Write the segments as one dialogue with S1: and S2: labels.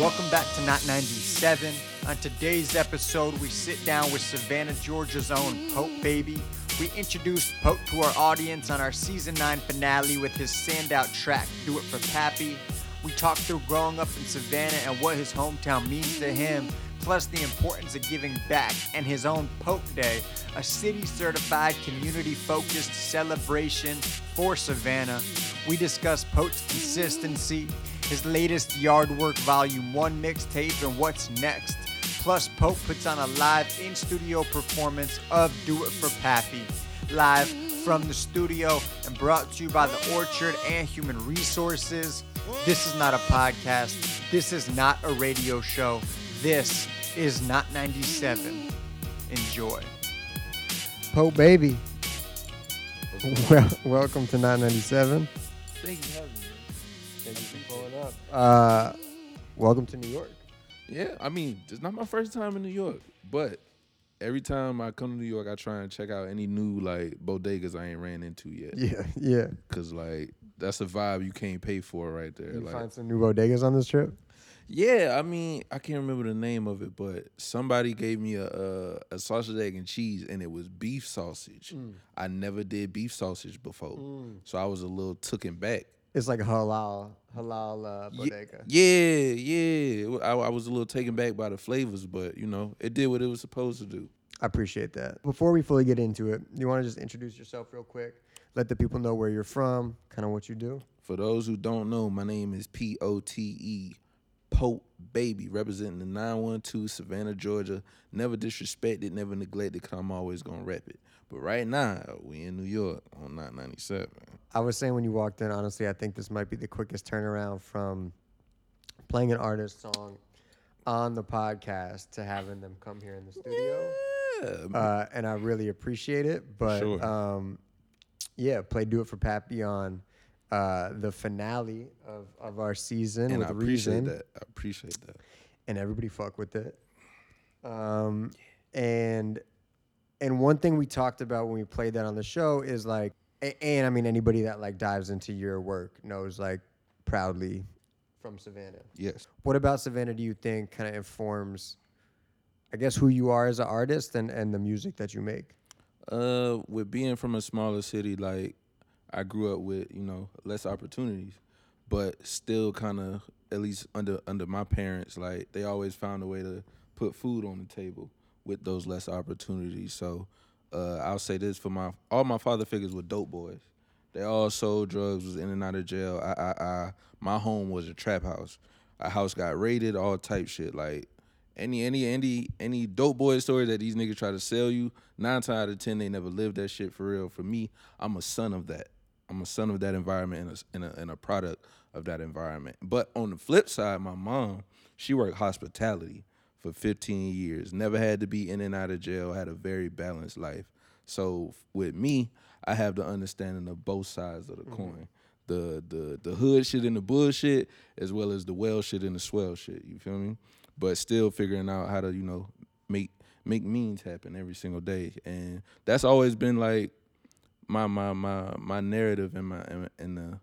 S1: Welcome back to Not 97. On today's episode, we sit down with Savannah, Georgia's own Pote Baby. We introduced Pote to our audience on our season 9 finale with his standout track, Do It for Pappy. We talked through growing up in Savannah and what his hometown means to him, plus the importance of giving back and his own Pote Day, a city certified community focused celebration for Savannah. We discussed Pote's consistency, his latest Yard Work Volume 1 mixtape, and what's next. Plus, Pote puts on a live in studio performance of Do It for Pappy, live from the studio and brought to you by The Orchard and Human Resources. This is not a podcast. This is not a radio show. This is not 97. Enjoy.
S2: Pote baby. Well, welcome to 997.
S3: Thank you for.
S2: Thank you for pulling up. Uh, welcome to New York.
S3: Yeah, I mean, it's not my first time in New York, but every time I come to New York, I try and check out any new like bodegas I ain't ran into yet.
S2: Yeah, yeah.
S3: Cause like that's a vibe you can't pay for right there.
S2: You
S3: like,
S2: find some new bodegas on this trip?
S3: yeah, I mean, I can't remember the name of it, but somebody gave me a a, a sausage, egg, and cheese, and it was beef sausage. I never did beef sausage before, so I was a little taken back.
S2: It's like a halal, halal uh, bodega.
S3: Yeah, yeah. I, I was a little taken back by the flavors, but you know, it did what it was supposed to do.
S2: I appreciate that. Before we fully get into it, you want to just introduce yourself real quick? Let the people know where you're from, kind of what you do.
S3: For those who don't know, my name is P O T E, Pote Baby, representing the 912 Savannah, Georgia. Never disrespected, never neglected, because I'm always going to rep it. But right now, we in New York on 997.
S2: I was saying when you walked in, honestly, I think this might be the quickest turnaround from playing an artist song on the podcast to having them come here in the studio.
S3: Yeah.
S2: uh, and I really appreciate it. But
S3: Sure.
S2: um, yeah, play "Do It for Pappy" on uh, the finale of, of our season
S3: and
S2: with
S3: I appreciate
S2: Reason,
S3: that. I appreciate that.
S2: and everybody fuck with it. Um, and and one thing we talked about when we played that on the show is like, a- and I mean anybody that like dives into your work knows like proudly from Savannah.
S3: Yes.
S2: What about Savannah do you think kind of informs, I guess, who you are as an artist and, and the music that you make?
S3: Uh, with being from a smaller city, like I grew up with, you know, less opportunities, but still kind of at least under under my parents, like they always found a way to put food on the table with those less opportunities. So, uh, I'll say this for my all my father figures were dope boys. They all sold drugs, was in and out of jail. I, I, I, my home was a trap house. A house got raided, all type shit. Like any any any any dope boy story that these niggas try to sell you, nine times out of ten they never lived that shit for real. For me, I'm a son of that. I'm a son of that environment and a, and a, and a product of that environment. But on the flip side, my mom, she worked hospitality for 15 years. Never had to be in and out of jail. Had a very balanced life. So with me, I have the understanding of both sides of the mm-hmm. coin. The the the hood shit and the bullshit, as well as the well shit and the swell shit. You feel me? But still figuring out how to, you know, make make means happen every single day. And that's always been like my my my my narrative and my in, in the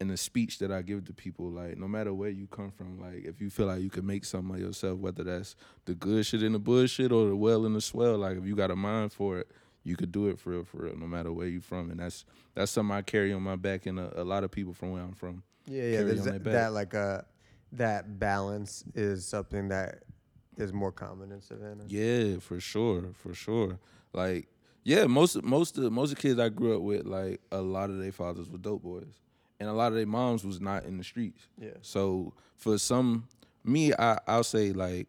S3: in the speech that I give to people, like no matter where you come from, like if you feel like you can make something of yourself, whether that's the good shit in the bullshit or the well in the swell, like if you got a mind for it, you could do it for real, for real, no matter where you from. And that's that's something I carry on my back, and a, a lot of people from where I'm from.
S2: Yeah, yeah.
S3: carry on
S2: that, that like uh, that balance is something that is more common in Savannah.
S3: Yeah, for sure, for sure. Like, yeah, most most of most of the kids I grew up with, like a lot of their fathers were dope boys, and a lot of their moms was not in the streets.
S2: Yeah.
S3: So for some, me, I I'll say like,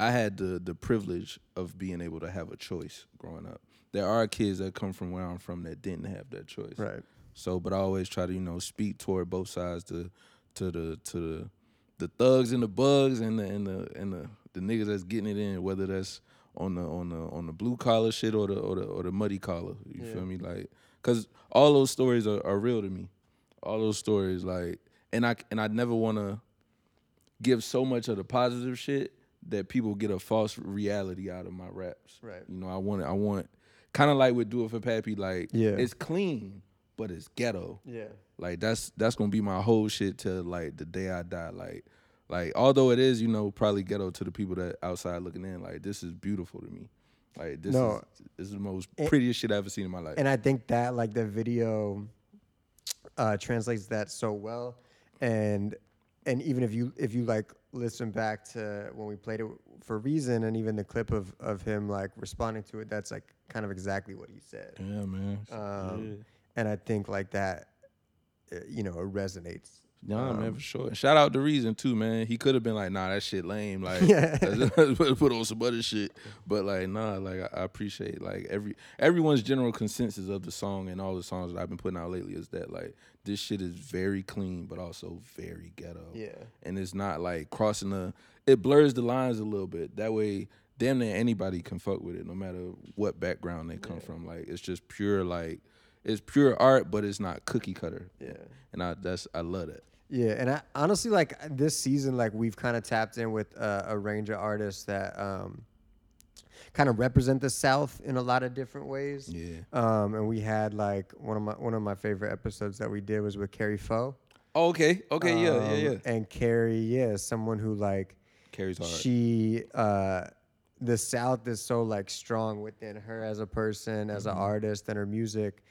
S3: I had the the privilege of being able to have a choice growing up. There are kids that come from where I'm from that didn't have that choice.
S2: Right.
S3: So, but I always try to you know speak toward both sides to to the to the the thugs and the bugs and the and the and the, the niggas that's getting it in, whether that's on the on the on the blue collar shit or the or the or the muddy collar. You
S2: Yeah.
S3: feel me? Like, cause all those stories are, are real to me. All those stories, like, and I and I never want to give so much of the positive shit that people get a false reality out of my raps.
S2: Right.
S3: You know, I want it. I want kind of like with Do It for Pappy, like
S2: Yeah.
S3: it's clean, but it's ghetto.
S2: Yeah.
S3: Like that's that's gonna be my whole shit till like the day I die. Like Like although it is, you know, probably ghetto to the people that outside looking in, like this is beautiful to me. Like this
S2: No.
S3: is this is the most
S2: And-
S3: prettiest shit I've ever seen in my life.
S2: and I think that like the video uh, translates that so well, and and even if you if you like listen back to when we played it for Reason, and even the clip of of him like responding to it, that's like kind of exactly what he said.
S3: yeah, man.
S2: Um, And I think like that, uh, you know, it resonates.
S3: Nah, man,
S2: Um,
S3: for sure. And shout out to Reason too, man. He could have been like, nah, that shit lame. Like,
S2: Yeah.
S3: put on some other shit. But like, nah, like I, I appreciate like every everyone's general consensus of the song and all the songs that I've been putting out lately is that like this shit is very clean, but also very ghetto.
S2: Yeah.
S3: And it's not like crossing the. It blurs the lines a little bit. That way, damn near anybody can fuck with it, no matter what background they come from. Like, it's just pure like. It's pure art, but it's not cookie cutter.
S2: Yeah.
S3: And I that's I love that.
S2: Yeah, and I honestly like this season, like we've kind of tapped in with uh, a range of artists that um, kind of represent the South in a lot of different ways.
S3: Yeah.
S2: Um, and we had like one of my one of my favorite episodes that we did was with Kari Faux.
S3: Oh, okay. Okay. yeah.
S2: Um,
S3: Yeah. Yeah.
S2: And Kari, yeah, is someone who like
S3: Carries hard.
S2: she uh the South is so like strong within her as a person, as
S3: Mm-hmm.
S2: an artist, and her music.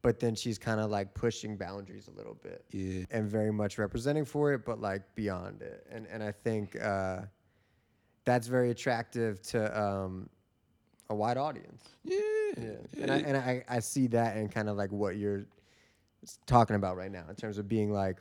S2: But then she's kind of like pushing boundaries a little bit
S3: yeah.
S2: and very much representing for it, but like beyond it. And and I think uh, that's very attractive to um, a wide audience.
S3: Yeah.
S2: Yeah. And I and I, I see that in kind of like what you're talking about right now in terms of being like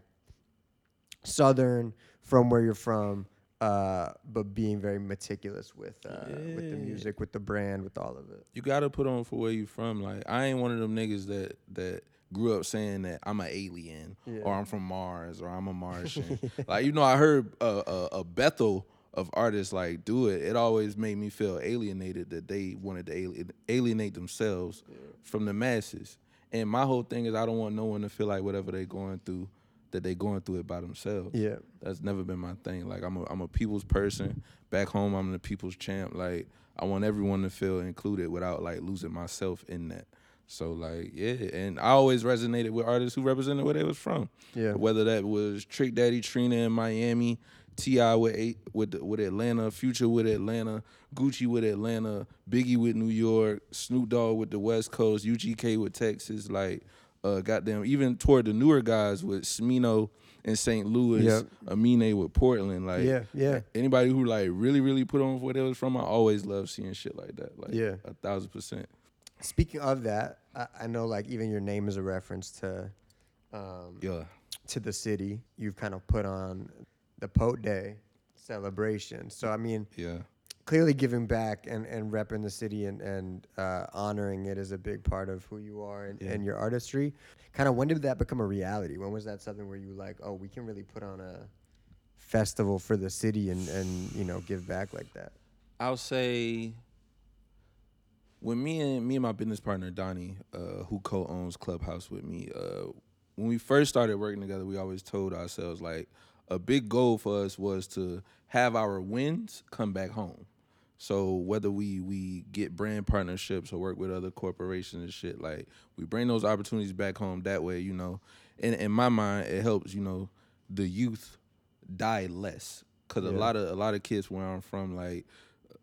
S2: southern from where you're from, uh, but being very meticulous with uh, with the music, with the brand, with all of it.
S3: You gotta put on for where you from. Like I ain't one of them niggas that that grew up saying that I'm an alien
S2: Yeah.
S3: or I'm from Mars or I'm a Martian. like you know, I heard a, a, a Bethel of artists like do it. It always made me feel alienated that they wanted to alienate themselves from the masses. And my whole thing is I don't want no one to feel like whatever they're going through that they going through it by themselves.
S2: Yeah.
S3: That's never been my thing. Like I'm a I'm a people's person. Back home I'm the people's champ. Like I want everyone to feel included without like losing myself in that. So like yeah, and I always resonated with artists who represented where they was from.
S2: Yeah.
S3: Whether that was Trick Daddy Trina in Miami, T.I. with with with Atlanta, Future with Atlanta, Gucci with Atlanta, Biggie with New York, Snoop Dogg with the West Coast, UGK with Texas, like uh goddamn even toward the newer guys with Smino in St. Louis,
S2: Yep.
S3: Amine with Portland, like
S2: Yeah, yeah.
S3: Anybody who like really, really put on for where they was from, I always love seeing shit like that. Like
S2: Yeah.
S3: a thousand percent.
S2: Speaking of that, I, I know like even your name is a reference to um,
S3: Yeah.
S2: to the city. You've kind of put on the Pote Day celebration. So I mean,
S3: Yeah.
S2: Clearly giving back and, and repping the city and, and uh, honoring it is a big part of who you are and,
S3: Yeah.
S2: and your artistry. Kind of when did that become a reality? When was that something where you were like, oh, we can really put on a festival for the city and, and you know give back like that?
S3: I'll say when me and me and my business partner Donnie, uh, who co-owns Clubhouse with me, uh, when we first started working together, we always told ourselves like a big goal for us was to have our wins come back home. So whether we we get brand partnerships or work with other corporations and shit, like we bring those opportunities back home. That way, you know, in in my mind, it helps you know the youth die less because a lot of a lot of kids where I'm from, like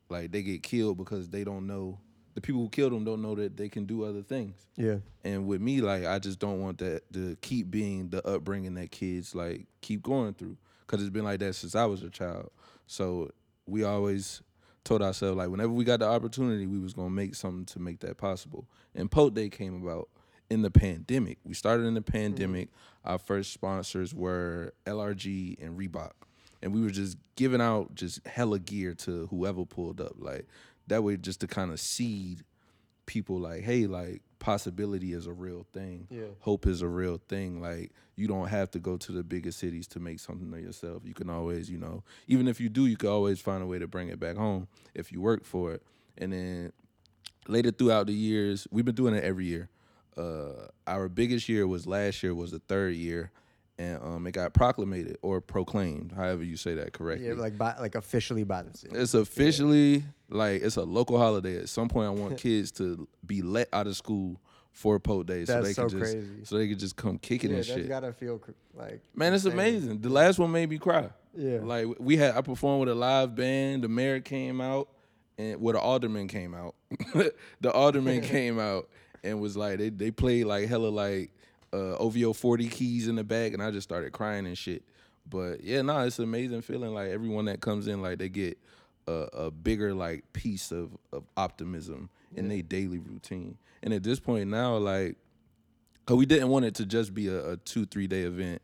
S3: like they get killed because they don't know the people who killed them don't know that they can do other things.
S2: Yeah.
S3: And with me, like I just don't want that to keep being the upbringing that kids like keep going through because it's been like that since I was a child. So we always told ourselves like whenever we got the opportunity, we was gonna make something to make that possible. And Pote Day came about in the pandemic. We started in the mm-hmm. pandemic. Our first sponsors were LRG and Reebok. And we were just giving out just hella gear to whoever pulled up. Like that way just to kind of seed people like, hey, like possibility is a real thing.
S2: Yeah.
S3: Hope is a real thing. Like you don't have to go to the bigger cities to make something of yourself. You can always, you know, even if you do, you can always find a way to bring it back home if you work for it. And then later throughout the years, we've been doing it every year. Uh, our biggest year was last year was the third year, and um, it got proclamated or proclaimed, however you say that correctly.
S2: Yeah, like by like officially by the city.
S3: It's officially like it's a local holiday. At some point, I want kids to be let out of school for Pote Day, so they
S2: so
S3: can just
S2: crazy.
S3: so they can just come kick it
S2: yeah,
S3: and
S2: that's
S3: shit.
S2: gotta feel like
S3: Man, it's
S2: insane.
S3: amazing. The last one made me cry.
S2: Yeah.
S3: Like we had I performed with a live band, the mayor came out and well the alderman came out. the alderman came out and was like they they played like hella like uh OVO 40 keys in the bag, and I just started crying and shit. But yeah, no, nah, it's an amazing feeling like everyone that comes in like they get a, a bigger like piece of of optimism in their daily routine. And at this point now like cause we didn't want it to just be a, a two, three day event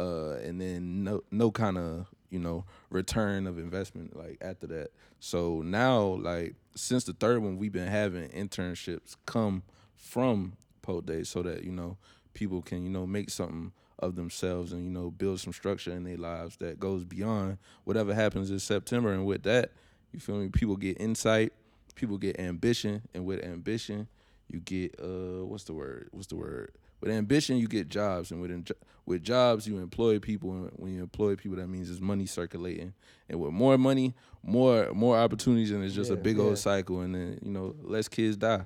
S3: uh, and then no no kind of you know return of investment like after that. So now like since the third one, we've been having internships come from Pote Day so that you know people can you know make something of themselves and you know build some structure in their lives that goes beyond whatever happens in September. And with that, you feel me? People get insight, people get ambition, and with ambition, you get uh what's the word? What's the word? With ambition, you get jobs, and with with jobs, you employ people. And when you employ people, that means there's money circulating. And with more money, more more opportunities, and it's just
S2: Yeah,
S3: a big
S2: yeah.
S3: old cycle. And then you know, less kids die.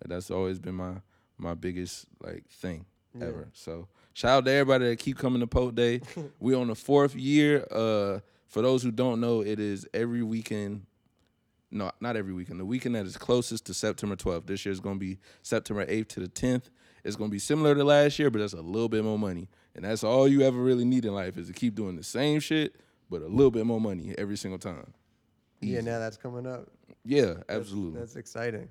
S3: Like, that's always been my my biggest like thing ever. So shout out to everybody that keep coming to Pote Day. we on the fourth year. Uh, for those who don't know, it is every weekend no, not every weekend. The weekend that is closest to September 12th. This year is going to be September 8th to the 10th. It's going to be similar to last year, but that's a little bit more money. And that's all you ever really need in life is to keep doing the same shit, but a little bit more money every single time.
S2: Yeah, now that's coming up.
S3: Yeah,
S2: That's-
S3: absolutely.
S2: That's exciting.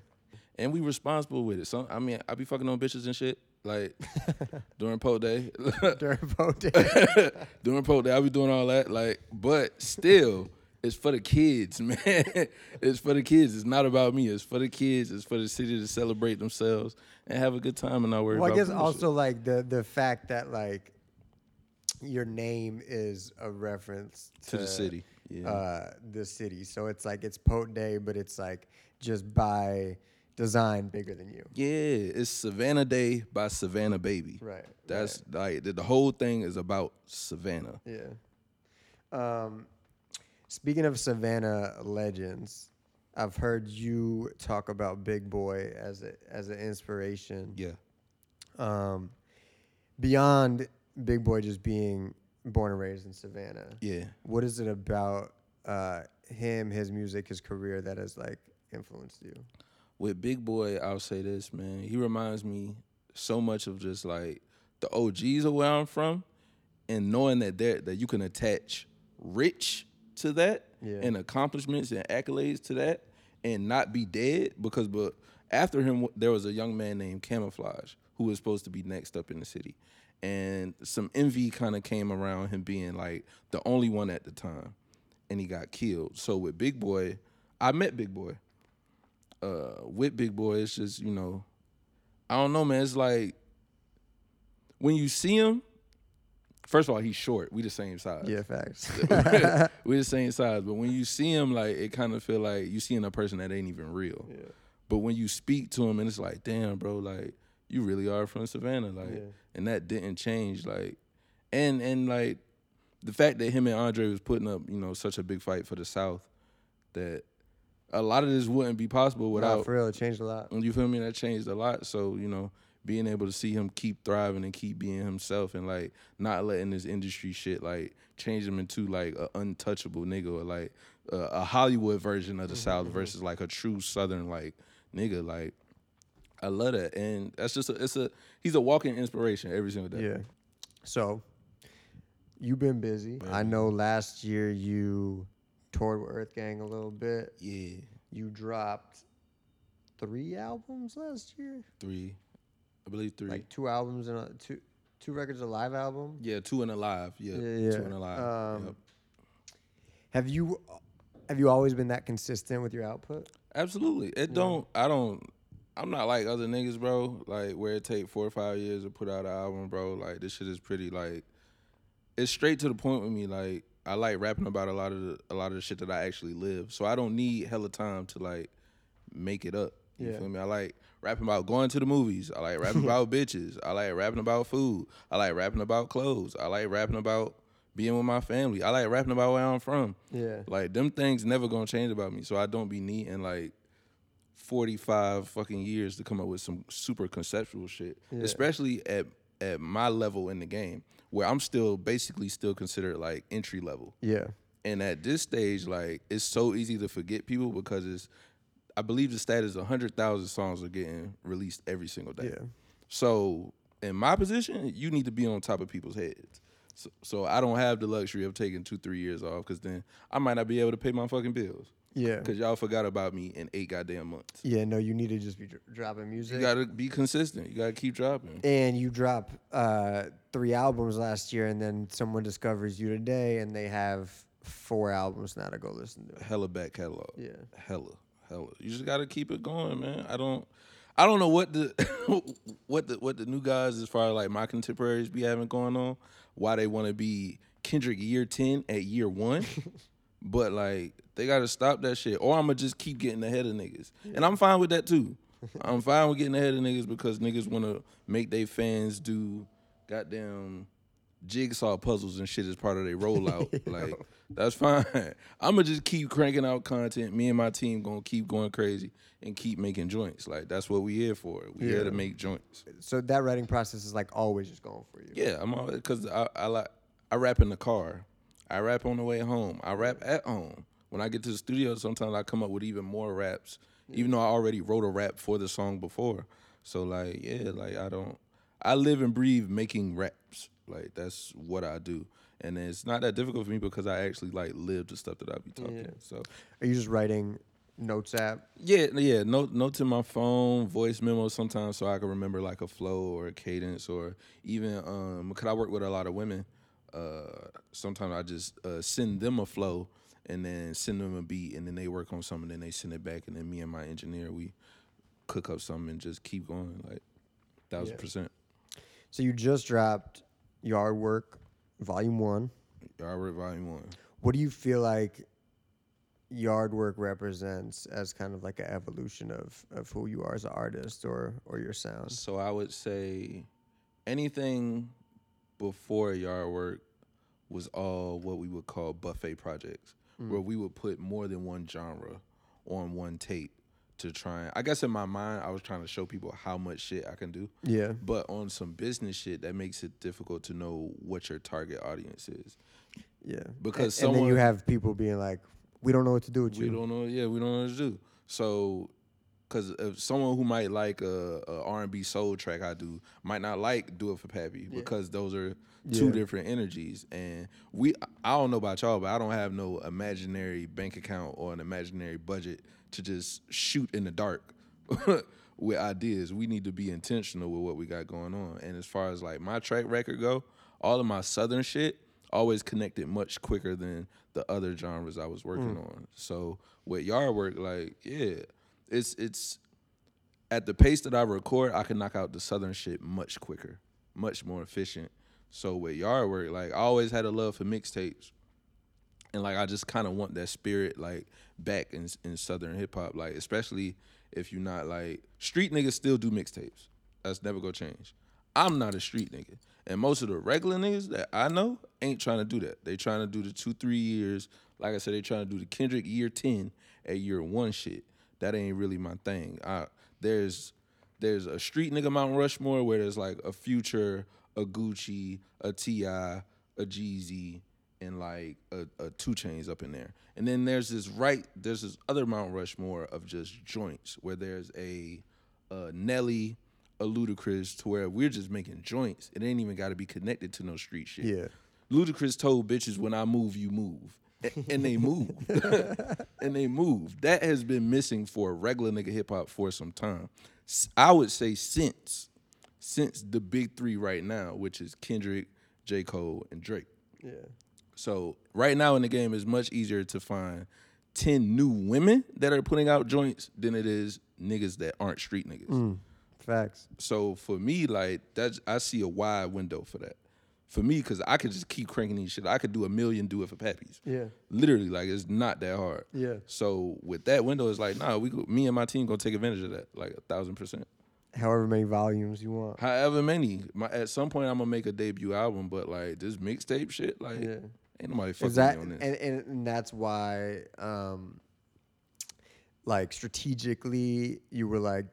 S3: And we responsible with it. So I mean, I be fucking on bitches and shit like during Pote Day.
S2: During Pote Day.
S3: during Pote Day, I be doing all that. Like, but still, it's for the kids, man. it's for the kids. It's not about me. It's for the kids. It's for the city to celebrate themselves and have a good time and not worry
S2: Well, I guess also like the the fact that like your name is a reference to,
S3: To the city, yeah.
S2: uh, the city. So it's like it's Pote Day, but it's like just by design bigger than you.
S3: Yeah, it's Savannah Day by Savannah Baby.
S2: Right,
S3: That's like the, the whole thing is about Savannah.
S2: Yeah. Um, speaking of Savannah legends, I've heard you talk about Big Boy as a as an inspiration.
S3: Yeah.
S2: Um, beyond Big Boy just being born and raised in Savannah.
S3: Yeah.
S2: What is it about uh, him, his music, his career that has like influenced you?
S3: With Big Boy, I'll say this, man. He reminds me so much of just like the OGs of where I'm from, and knowing that there that you can attach rich to that
S2: Yeah.
S3: and accomplishments and accolades to that, and not be dead because but after him there was a young man named Camouflage who was supposed to be next up in the city, and some envy kind of came around him being like the only one at the time, and he got killed. So with Big Boy, I met Big Boy uh with Big Boy, it's just, you know, I don't know, man. It's like when you see him, first of all, he's short. We the same size.
S2: Yeah, facts.
S3: we the same size. But when you see him, like it kind of feel like you seeing a person that ain't even real.
S2: Yeah.
S3: But when you speak to him and it's like, damn, bro, like you really are from Savannah. Like
S2: Yeah.
S3: and that didn't change. Like and and like the fact that him and Andre was putting up, you know, such a big fight for the South that a lot of this wouldn't be possible
S2: Nah,
S3: without
S2: for real, it changed a lot.
S3: you feel me? That changed a lot. So, you know, being able to see him keep thriving and keep being himself and like not letting this industry shit like change him into like a untouchable nigga or like a, a Hollywood version of the mm-hmm, South mm-hmm. versus like a true Southern like nigga. Like I love that. And that's just a, it's a he's a walking inspiration every single day.
S2: Yeah. So you've been busy. I know last year you toured with Earth Gang a little bit.
S3: Yeah.
S2: You dropped three albums last year,
S3: Three. I believe three.
S2: like two albums and a, two two records, a live album.
S3: yeah, two and alive. Yeah.
S2: Yeah, yeah.
S3: Two and alive.
S2: Um,
S3: Yep.
S2: Have you have you always been that consistent with your output?
S3: Absolutely. It don't. I don't. I'm not like other niggas, bro. Like where it take four or five years to put out an album, bro. Like this shit is pretty like. It's straight to the point with me. Like I like rapping about a lot of the, a lot of the shit that I actually live. So I don't need hella time to like make it up. You
S2: Yeah.
S3: feel me? I like rapping about going to the movies. I like rapping about bitches. I like rapping about food. I like rapping about clothes. I like rapping about being with my family. I like rapping about where I'm from.
S2: Yeah.
S3: Like them things never gonna change about me. So I don't be needing like 45 fucking years to come up with some super conceptual shit.
S2: Yeah.
S3: Especially at at my level in the game, where I'm still basically still considered like entry level.
S2: Yeah.
S3: And at this stage, like it's so easy to forget people because it's I believe the stat is hundred thousand songs are getting released every single day.
S2: Yeah.
S3: So in my position, you need to be on top of people's heads. So, so I don't have the luxury of taking two, three years off because then I might not be able to pay my fucking bills
S2: Yeah.
S3: because y'all forgot about me in eight goddamn months.
S2: Yeah, no, you need to just be dr- dropping music.
S3: You gotta be consistent. You gotta keep dropping.
S2: and you drop uh, three albums last year, and then someone discovers you today, and they have four albums now to go listen to.
S3: Hella back catalog.
S2: Yeah.
S3: Hella, hella. You just gotta keep it going, man. I don't. I don't know what the what the what the new guys as far as like my contemporaries be having going on. Why they want to be Kendrick year ten at year one, but like they gotta stop that shit, or I'm gonna just keep getting ahead of niggas, and I'm fine with that too. I'm fine with getting ahead of niggas because niggas want to make their fans do goddamn jigsaw puzzles and shit as part of their rollout. like that's fine. I'm gonna just keep cranking out content. Me and my team gonna keep going crazy and keep making joints. Like that's what we here for. We here
S2: Yeah.
S3: to make joints.
S2: So that writing process is like always just going for you.
S3: Yeah, I'm always because I, I like I rap in the car. I rap on the way home. I rap at home. When I get to the studio, sometimes I come up with even more raps, even though I already wrote a rap for the song before. So like, yeah, like I don't. I live and breathe making raps. Like that's what I do, and it's not that difficult for me because I actually like live the stuff that I be talking.
S2: Yeah.
S3: So
S2: Are you just writing notes app?
S3: yeah, yeah. Note notes in my phone, voice memos sometimes, so I can remember like a flow or a cadence, or even um, because I work with a lot of women. Uh, sometimes I just uh, send them a flow and then send them a beat, and then they work on something, and then they send it back, and then me and my engineer we cook up something and just keep going like thousand
S2: Yeah.
S3: percent.
S2: So you just dropped Yard Work, Volume One.
S3: I read volume one.
S2: What do you feel like Yard Work represents as kind of like an evolution of of who you are as an artist or or your sound?
S3: So I would say anything before yard work was all what we would call buffet projects, mm. where we would put more than one genre on one tape to try. And, I guess in my mind, I was trying to show people how much shit I can do.
S2: Yeah.
S3: But on some business shit, that makes it difficult to know what your target audience is.
S2: Yeah.
S3: Because
S2: and, and then you have people being like, "We don't know what to do with
S3: We
S2: you."
S3: We don't know. Yeah, we don't know what to do. So, because if someone who might like a, a R&B soul track I do might not like "Do It for Pappy" because those are two
S2: Yeah.
S3: different energies. And we, I don't know about y'all, but I don't have no imaginary bank account or an imaginary budget to just shoot in the dark with ideas. We need to be intentional with what we got going on. And as far as like my track record go, all of my southern shit always connected much quicker than the other genres I was working hmm. on. So with yard work, like yeah, it's it's at the pace that I record, I can knock out the southern shit much quicker, much more efficient. So with yard work, like I always had a love for mixtapes, and like I just kind of want that spirit like back in in southern hip hop, like especially if you're not like street niggas still do mixtapes. That's never gonna change. I'm not a street nigga, and most of the regular niggas that I know ain't trying to do that. They trying to do the two three years. Like I said, they trying to do the Kendrick year ten at year one shit. That ain't really my thing. I there's there's a street nigga Mount Rushmore where there's like a Future, a Gucci, a T.I., a Jeezy, and like a, a 2 Chainz up in there. And then there's this right there's this other Mount Rushmore of just joints where there's a, a Nelly, a Ludacris, to where we're just making joints. It ain't even got to be connected to no street shit.
S2: Yeah.
S3: Ludacris told bitches when I move, you move. A- And they move. and they move. That has been missing for regular nigga hip hop for some time. I would say since since the big three right now, which is Kendrick, J. Cole, and Drake.
S2: Yeah.
S3: So right now in the game, it's much easier to find ten new women that are putting out joints than it is niggas that aren't street niggas.
S2: Mm, facts.
S3: So for me, like that's I see a wide window for that. For me, because I could just keep cranking these shit. I could do a million, do it for pappies.
S2: Yeah.
S3: Literally, like it's not that hard.
S2: Yeah.
S3: So with that window, it's like, nah, we go, me and my team gonna take advantage of that, like a thousand percent.
S2: However many volumes you want.
S3: However many, my, at some point I'm gonna make a debut album, but like this mixtape shit, like
S2: Yeah.
S3: ain't nobody fucking
S2: Is that
S3: me on this.
S2: and, and and that's why um like strategically you were like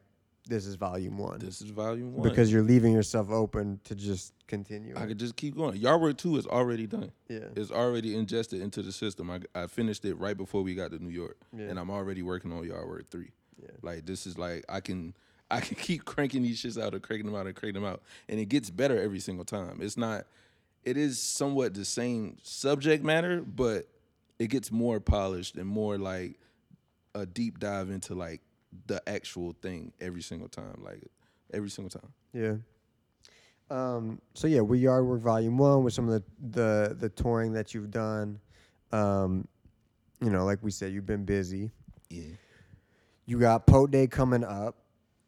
S2: this is volume one
S3: This is volume one.
S2: because you're leaving yourself open to just continue.
S3: I could just keep going. Yard work two is already done.
S2: Yeah.
S3: It's already ingested into the system. I, I finished it right before we got to New York,
S2: Yeah.
S3: and I'm already working on Yard work three.
S2: Yeah.
S3: Like this is like I can I can keep cranking these shits out and cranking them out and cranking them out, and it gets better every single time. It's not. It is somewhat the same subject matter, but it gets more polished and more like a deep dive into like the actual thing every single time. Like every single time.
S2: Yeah. Um, so yeah, we yard work volume one with some of the the the touring that you've done. Um, you know, like we said, you've been busy.
S3: Yeah.
S2: You got Pote Day coming up,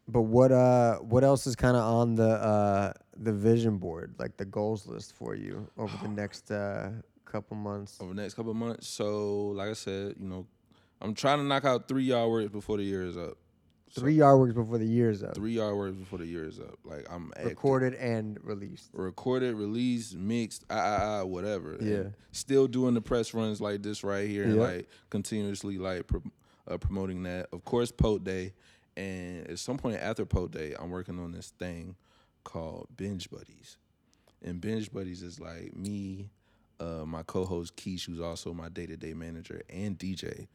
S2: but what uh what else is kind of on the uh the vision board, like the goals list for you over the next uh couple months?
S3: over the next couple months. So, like I said, you know, I'm trying to knock out three yard works before the year is up. So,
S2: Three yard works before the year's up.
S3: three yard works before the year is up. Like I'm active.
S2: Recorded and released.
S3: recorded, released, mixed, ah, ah, ah, whatever. And
S2: Yeah.
S3: still doing the press runs like this right here, and
S2: Yeah.
S3: like continuously like pro- uh, promoting that. Of course, Pote Day, and at some point after Pote Day, I'm working on this thing called Binge Buddies, and Binge Buddies is like me, uh, my co-host Keish, who's also my day-to-day manager and DJ.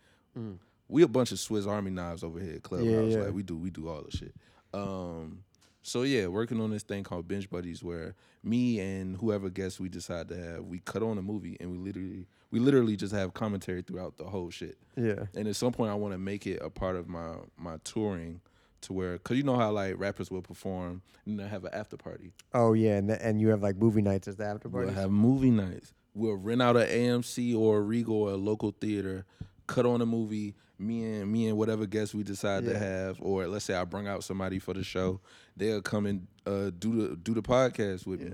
S3: We a bunch of Swiss Army knives over here at Clubhouse.
S2: Mm. yeah.
S3: Like we do, we do all the shit. Um, so yeah, working on this thing called Binge Buddies, where me and whoever guest we decide to have, we cut on a movie and we literally, we literally just have commentary throughout the whole shit.
S2: Yeah.
S3: And at some point, I want to make it a part of my my touring, to where, cause you know how like rappers will perform and then have an after party.
S2: Oh yeah, and th- and you have like movie nights as the after party.
S3: We'll have movie nights. We'll rent out an AMC or a Regal or a local theater, cut on a movie. Me and me and whatever guests we decide
S2: Yeah.
S3: to have, or let's say I bring out somebody for the show, they'll come and uh, do the do the podcast with me.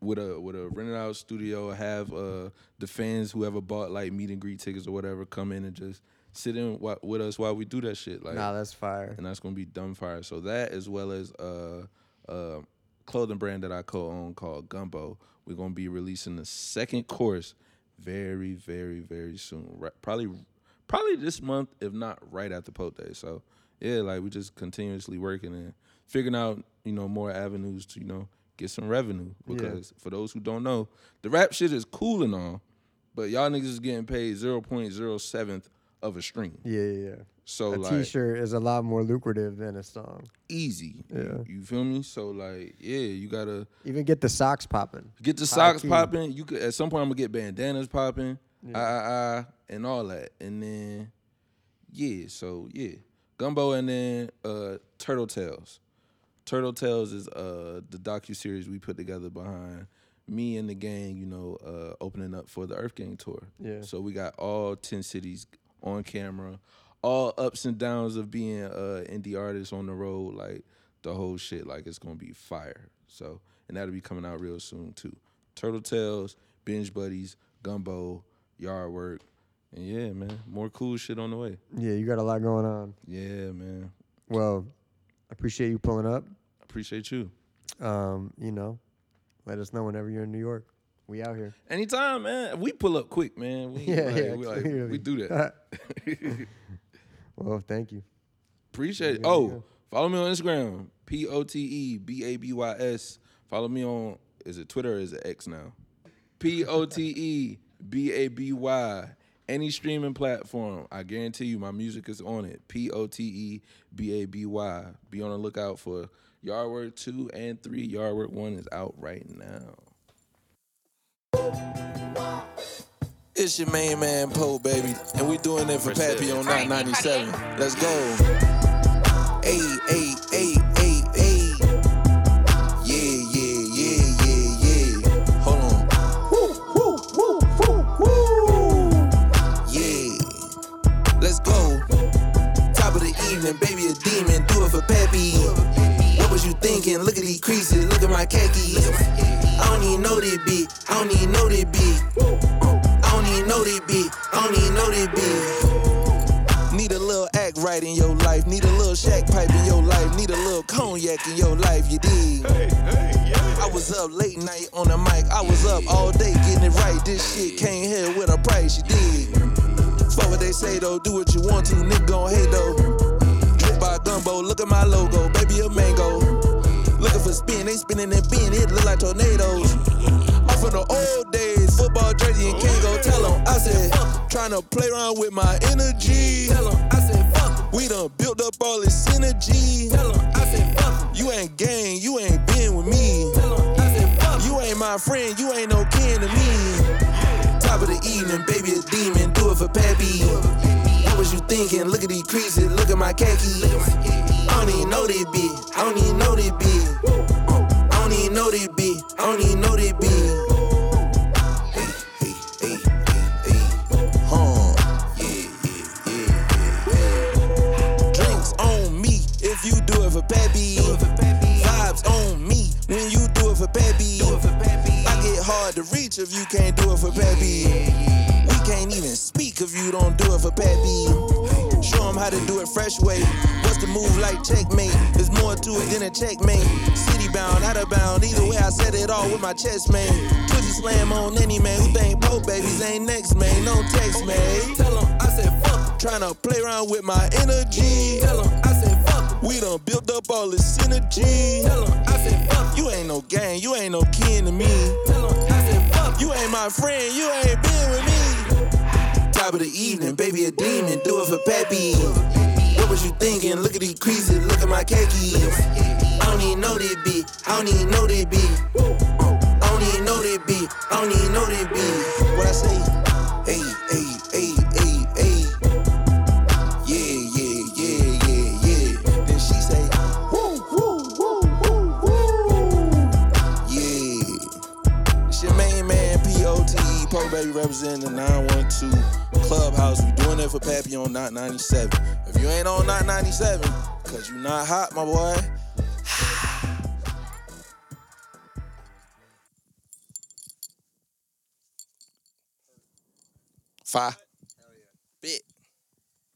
S3: With a with a rented out studio, have uh, the fans whoever bought like meet and greet tickets or whatever come in and just sit in with us while we do that shit. Like
S2: nah, that's fire.
S3: and that's gonna be Dumbfire. So that as well as uh, uh, clothing brand that I co-own called Gumbo. We're gonna be releasing the second course very, very, very soon. Right, probably, probably this month, if not right after Pote Day. So yeah, like we just continuously working and figuring out you know more avenues to you know get some revenue because for those who don't know, the rap shit is cool and all, but y'all niggas is getting paid zero point zero seventh of a stream.
S2: Yeah, yeah, yeah.
S3: So
S2: A
S3: like
S2: shirt is a lot more lucrative than a song.
S3: easy.
S2: Yeah.
S3: You, you feel me? So like, yeah, you gotta
S2: Even get the socks popping.
S3: get the
S2: High
S3: socks popping. You could at some point I'm gonna get bandanas popping, ah, ah, ah, and all that, and then yeah, so yeah, gumbo, and then uh, Turtle Tales. Turtle Tales is uh the docu series we put together behind me and the gang. You know, uh, opening up for the Earth Gang tour.
S2: Yeah.
S3: So we got all ten cities on camera, all ups and downs of being uh indie artists on the road, like the whole shit. Like it's gonna be fire. So and that'll be coming out real soon too. Turtle Tales, Binge Buddies, Gumbo, Yard Work, and yeah, man, more cool shit on the way.
S2: Yeah, you got a lot going on.
S3: Yeah, man.
S2: Well, I appreciate you pulling up.
S3: Appreciate you.
S2: Um, you know, let us know whenever you're in New York. We out here.
S3: Anytime, man. We pull up quick, man. We,
S2: Yeah,
S3: like,
S2: yeah,
S3: we, like, we do that.
S2: Well, thank you.
S3: Appreciate it. Oh, follow me on Instagram. P O T E B A B Y S. Follow me on is it Twitter or is it X now? P O T E B A B Y. Any streaming platform, I guarantee you my music is on it. P O T E B A B Y. Be on the lookout for Yard Work 2 and 3. Yard Work 1 is out right now. It's your main man Pote, baby, and we doing it for Pappy on 997. Let's go. Hey, hey, hey, hey, hey. Peppy. What was you thinking? Look at these creases. Look at my khakis. I don't even know this beat. I don't even know this beat. I don't even know this beat. I don't even know this beat. Need a little act right in your life. Need a little shack pipe in your life. Need a little cognac in your life. You dig? I was up late night on the mic. I was up all day getting it right. This shit came here with a price. You dig? Fuck what they say though. Do what you want to. Nigga gon' hate though. Look at my logo, baby a mango. Looking for spin, they spinning and being it look like tornadoes. Off of the old days, football jersey and Kango. Tell 'em I said, trying to play around with my energy. Tell 'em I said, fuck. We done built up all this synergy. Tell 'em I said, fuck. You ain't gang, you ain't been with me. I said, fuck. You ain't my friend, you ain't no kin to me. Top of the evening, baby a demon, do it for Pappy. What was you thinking? Look at these creases, look at my khakis. I don't even know they be, I don't even know they be. I don't even know they be, I don't even know it for Pappy. Vibes on me when you do it for Pappy. I get hard to reach if you can't do it for you don't do it for Pappy. Show 'em how to do it fresh way. What's the move like checkmate? There's more to it than a checkmate. City bound, out of bound. Either way, I said it all with my chest, man. Twitchy slam on any man who think Pote babies ain't next, man. No text, man. Tell 'em I said fuck. Tryna play around with my energy. Tell 'em I said fuck. We done built up all this synergy. Tell 'em I said fuck. You ain't no gang, you ain't no kin to me. Tell 'em I said fuck. You ain't my friend, you ain't been with me. Top of the evening, baby a demon, do it for Peppy. What was you thinking? Look at these creases, look at my khakis. I don't even know they be, I don't even know they be. I don't even know they be, I don't even know they be. What I say? Hey, hey, hey, hey, hey. Yeah, yeah, yeah, yeah, yeah. Then she say, woo, woo, woo, woo, woo. Yeah. It's your main man, P.O.T.E. Pote Baby representing the 912 Clubhouse. We doing it for Pappy on Not 97. If you ain't on Not 97, cause you not hot, my boy. Five.